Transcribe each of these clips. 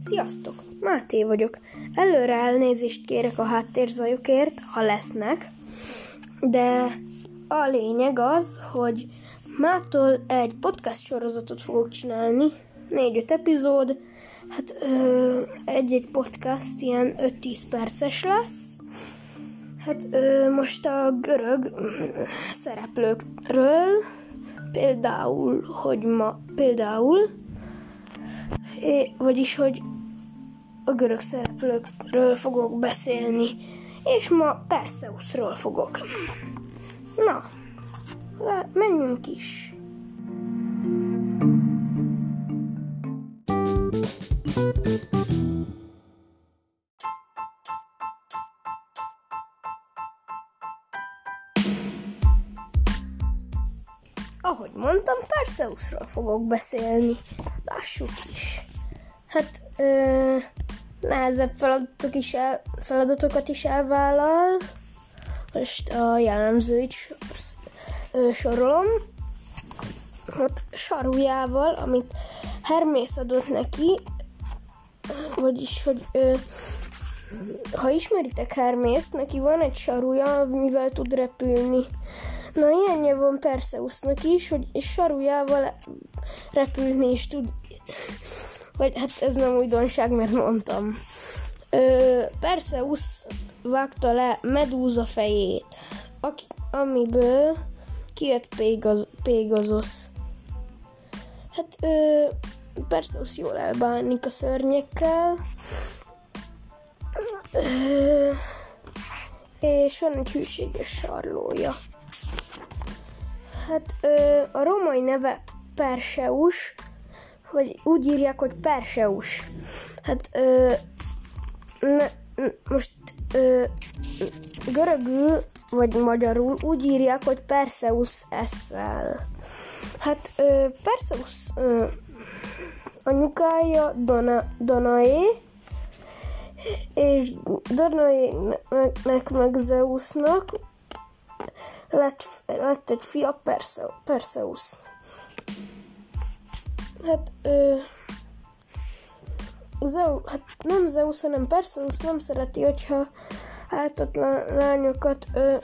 Sziasztok! Máté vagyok. Előre elnézést kérek a háttérzajokért, ha lesznek, de a lényeg az, hogy mától egy podcast sorozatot fogok csinálni, négy-öt epizód, hát ö, egy-egy podcast ilyen 5-10 perces lesz. Hát ö, most a görög szereplőkről, például, hogy ma, például, é, vagyis, hogy a görög szereplőkről fogok beszélni, és ma Perseusról fogok. Na, menjünk is! Ahogy mondtam, Perseusról fogok beszélni. Lássuk is. Hát, ö, nehezebb feladatok is el, feladatokat is elvállal. Most a jellemzőit sor, ö, sorolom. Hát sarujával, amit Hermész adott neki, vagyis, hogy ö, ha ismeritek Hermészt, neki van egy saruja, mivel tud repülni. Na, ilyenje van Perseusnak is, hogy sarujával repülni is tud. Vagy hát ez nem újdonság, mert mondtam. Ö, Perseus vágta le Medúza fejét, aki, amiből kijött Pégaz, Pégazosz. Hát ö, Perseus jól elbánik a szörnyekkel. Ö, és van egy hűséges sarlója. Hát ö, a romai neve Perseus, vagy úgy írják, hogy Perseus. Hát ö, ne, most ö, görögül, vagy magyarul úgy írják, hogy Perseus eszel. Hát ö, Perseus ö, anyukája Dona, Danaé, és Danaének meg Zeusnak lett, lett egy fia Perse, Perseus. Hát, ö, Zeus, hát nem Zeus, hanem Perseus nem szereti, hogyha áltatlan lányokat ö,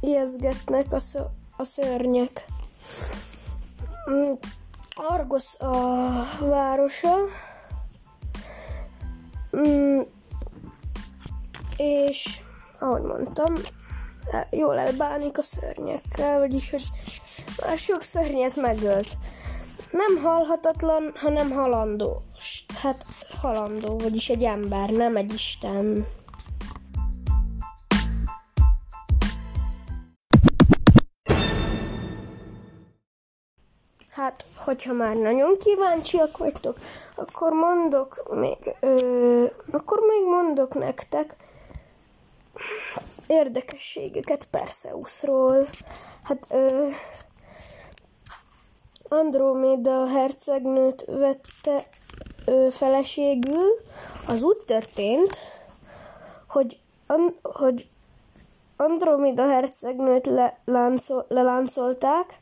ijeszgetnek a, szö, a szörnyek. Argos a városa, mm, és ahogy mondtam, jól elbánik a szörnyekkel, vagyis, hogy már sok szörnyet megölt. Nem halhatatlan, hanem halandó. Hát halandó, vagyis egy ember, nem egy isten. Hát, hogyha már nagyon kíváncsiak vagytok, akkor mondok még, ö, akkor még mondok nektek érdekességeket Perseusról. Hát, ö, Andróméda hercegnőt vette ö, feleségül, az úgy történt, hogy, an, hogy Andróméda hercegnőt le, láncol, leláncolták,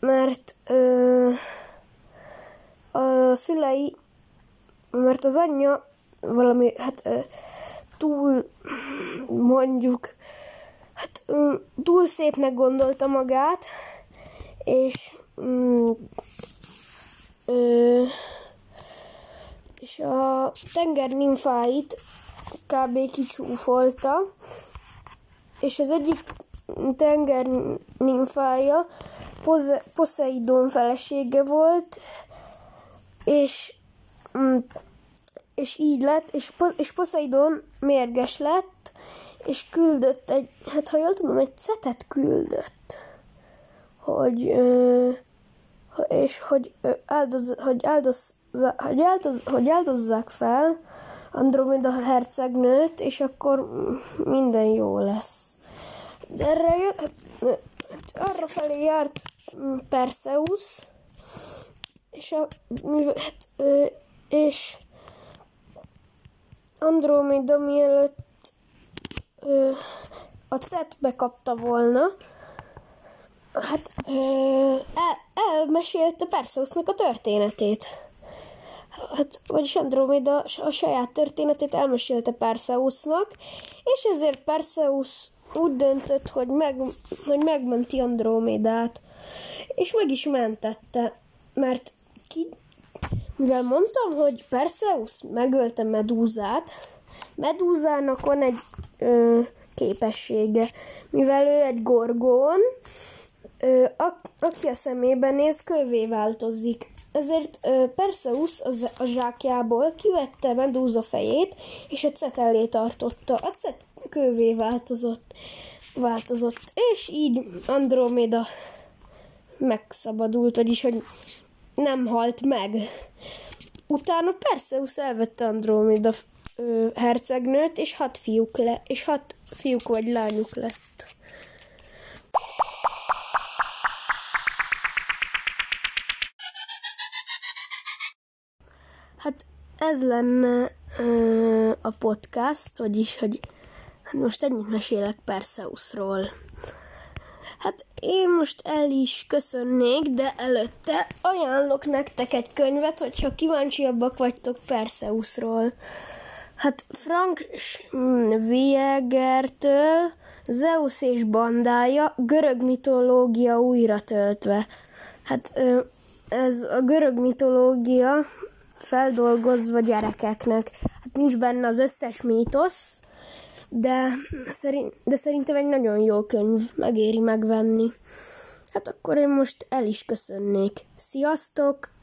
mert ö, a szülei, mert az anyja valami, hát ö, túl, mondjuk, hát ö, túl szépnek gondolta magát, és mm, és a tenger nimfáit kb. kicsúfolta, és az egyik tenger nimfája Poseidon felesége volt, és, mm, és így lett, és, és Poseidon mérges lett, és küldött egy, hát ha jól tudom, egy szetet küldött, hogy, és hogy, áldoz, hogy, áldoz, hogy, áldoz, hogy áldozzák fel Andromeda hercegnőt, és akkor minden jó lesz. De erre jött, hát arra felé járt Perseus, és a, hát, és Andromeda mielőtt a cet bekapta volna, hát ö, el, elmesélte Perseusznak a történetét. Hát, vagyis Andróméda a saját történetét elmesélte Perseusznak, és ezért Perseus úgy döntött, hogy, meg, hogy megmenti Andrómédát, és meg is mentette, mert ki, mivel mondtam, hogy Perseus megölte Medúzát, Medúzának van egy ö, képessége, mivel ő egy gorgón, ö, a, aki a szemében néz, kövé változik. Ezért ö, Perseus az, a zsákjából kivette Medúza fejét, és a cet tartotta. A cet kövé változott, változott, és így Andróméda megszabadult, vagyis, hogy nem halt meg. Utána Perseus elvette Andróméda hercegnőt, és hat fiúk le, és hat fiúk vagy lányuk lett. Hát ez lenne ö, a podcast, vagyis, hogy hát most ennyit mesélek Perseusról. Hát én most el is köszönnék, de előtte ajánlok nektek egy könyvet, hogyha kíváncsiabbak vagytok Perseusról. Hát Frank Wiegertől Zeus és bandája görög mitológia újra töltve. Hát ez a görög mitológia feldolgozva gyerekeknek. Hát nincs benne az összes mítosz, de, szerint, de szerintem egy nagyon jó könyv, megéri megvenni. Hát akkor én most el is köszönnék. Sziasztok!